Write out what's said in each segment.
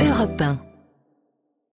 Europe 1.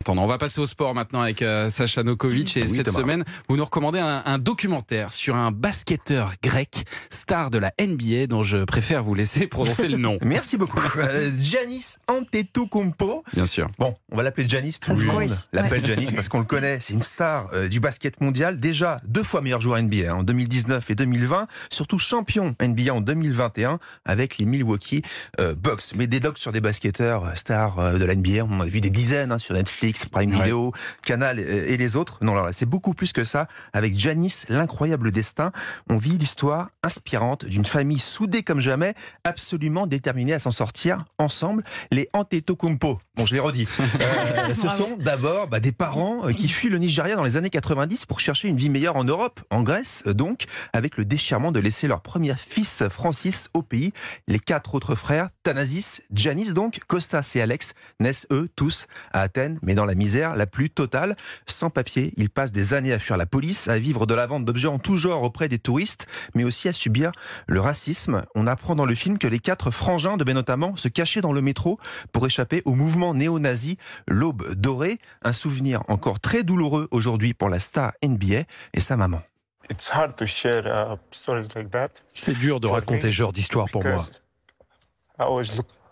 Attends, on va passer au sport maintenant avec euh, Sacha Nokovic. Et Oui, cette Thomas. semaine, vous nous recommandez un, un documentaire sur un basketteur grec, star de la NBA, dont je préfère vous laisser prononcer le nom. Merci beaucoup. Euh, Giannis Antetokounmpo. Bien sûr. Bon, on va l'appeler Giannis, tout le monde l'appelle Giannis parce qu'on le connaît, c'est une star euh, du basket mondial, déjà deux fois meilleur joueur NBA hein, en 2019 et 2020, surtout champion NBA en 2021 avec les Milwaukee euh, Bucks. Mais des docs sur des basketteurs euh, stars euh, de la NBA, on en a vu des dizaines hein, sur Netflix, Prime Ouais. Video, Canal et les autres. Non, là, c'est beaucoup plus que ça. Avec Giannis, l'incroyable destin, on vit l'histoire inspirante d'une famille soudée comme jamais, absolument déterminée à s'en sortir ensemble, les Antetokounmpo. Bon, je l'ai redit. Euh, ce sont d'abord bah, des parents euh, qui fuient le Nigeria dans les années 90 pour chercher une vie meilleure en Europe, en Grèce euh, donc, avec le déchirement de laisser leur premier fils Francis au pays. Les quatre autres frères, Thanasis, Giannis donc, Costas et Alex, naissent eux tous à Athènes, mais dans la misère la plus totale. Sans papier, ils passent des années à fuir la police, à vivre de la vente d'objets en tout genre auprès des touristes, mais aussi à subir le racisme. On apprend dans le film que les quatre frangins devaient notamment se cacher dans le métro pour échapper au mouvement néo-nazi L'Aube dorée, un souvenir encore très douloureux aujourd'hui pour la star NBA et sa maman. It's hard to share uh, stories like that C'est dur de raconter ce genre d'histoire pour moi.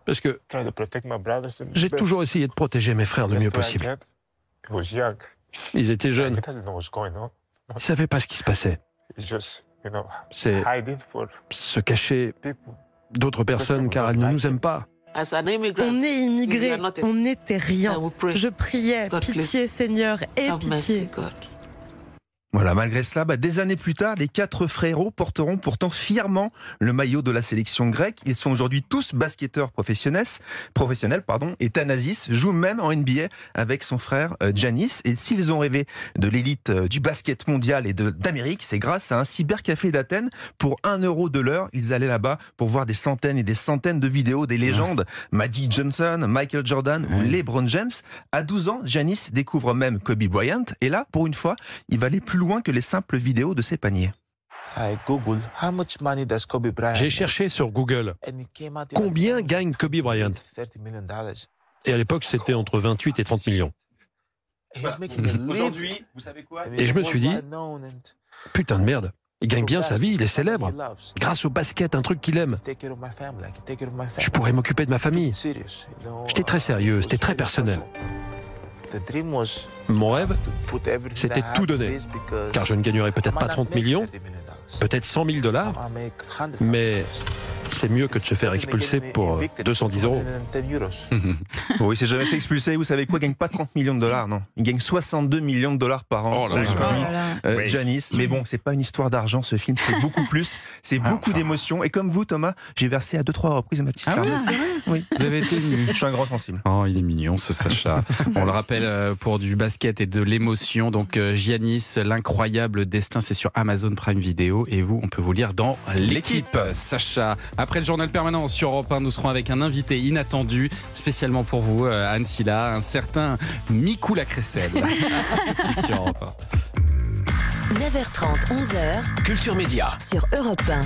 Parce que try to protect my brothers. and j'ai toujours essayé de protéger mes frères le best mieux possible. can. He was young. Ils étaient He jeunes. Ils ne savaient pas ce qui se passait. C'est se cacher people. d'autres personnes car elles ne nous aiment pas. On est immigrés, on n'était rien. Je priais, pitié. Seigneur, aie pitié. Voilà, malgré cela, bah, des années plus tard, les quatre frérots porteront pourtant fièrement le maillot de la sélection grecque. Ils sont aujourd'hui tous basketteurs professionnels, professionnels pardon, et Thanasis joue même en NBA avec son frère euh, Giannis. Et s'ils ont rêvé de l'élite euh, du basket mondial et de- d'Amérique, c'est grâce à un cybercafé d'Athènes. Pour un euro de l'heure, ils allaient là-bas pour voir des centaines et des centaines de vidéos des légendes, Magic Johnson, Michael Jordan ou. LeBron James. À 12 ans, Giannis découvre même Kobe Bryant. Et là, pour une fois, il va aller plus loin que les simples vidéos de ses paniers. I Googled how much money does Kobe Bryant J'ai cherché sur Google combien gagne Kobe Bryant? 30 million dollars. Et à l'époque, c'était entre 28 et 30 millions. He's making a living. vous savez quoi? Et je me he's suis dit, Putain de merde. Il gagne bien sa vie, il est célèbre. Grâce au basket, un truc qu'il aime. Take care of my family. I can take care of my Je family. pourrais m'occuper de ma famille. J'étais très uh, sérieux, it c'était was très very personnel. Mon rêve, c'était tout to donner. car je ne gagnerais peut-être pas not 30 make millions, 30 million dollars. peut-être 100 000 dollars, I make 100 mais. C'est mieux que de se faire expulser pour euh, 210 euros. 210 euros. Bon, il s'est jamais fait expulser. Vous savez quoi? Il gagne pas 30 millions de dollars, non. Il gagne 62 millions de dollars par an. Oh là là. Oh là là. Euh, Oui. Janice. Mais bon, c'est pas une histoire d'argent, ce film. C'est beaucoup plus. C'est beaucoup d'émotions. Et comme vous, Thomas, j'ai versé à deux, trois reprises ma petite Ah ouais, vrai Oui. Vous avez été ému. Je suis un grand sensible. Oh, il est mignon ce Sacha. On le rappelle euh, pour du basket et de l'émotion. Donc euh, Giannis, l'incroyable destin, c'est sur Amazon Prime Video et vous, on peut vous lire dans l'équipe. Sacha. Après le journal permanent sur Europe 1, nous serons avec un invité inattendu, spécialement pour vous, euh, Anne Silla, un certain Mikou Lacressel. À tout de suite sur Europe 1. 9h30, 11h Culture Média. sur Europe 1.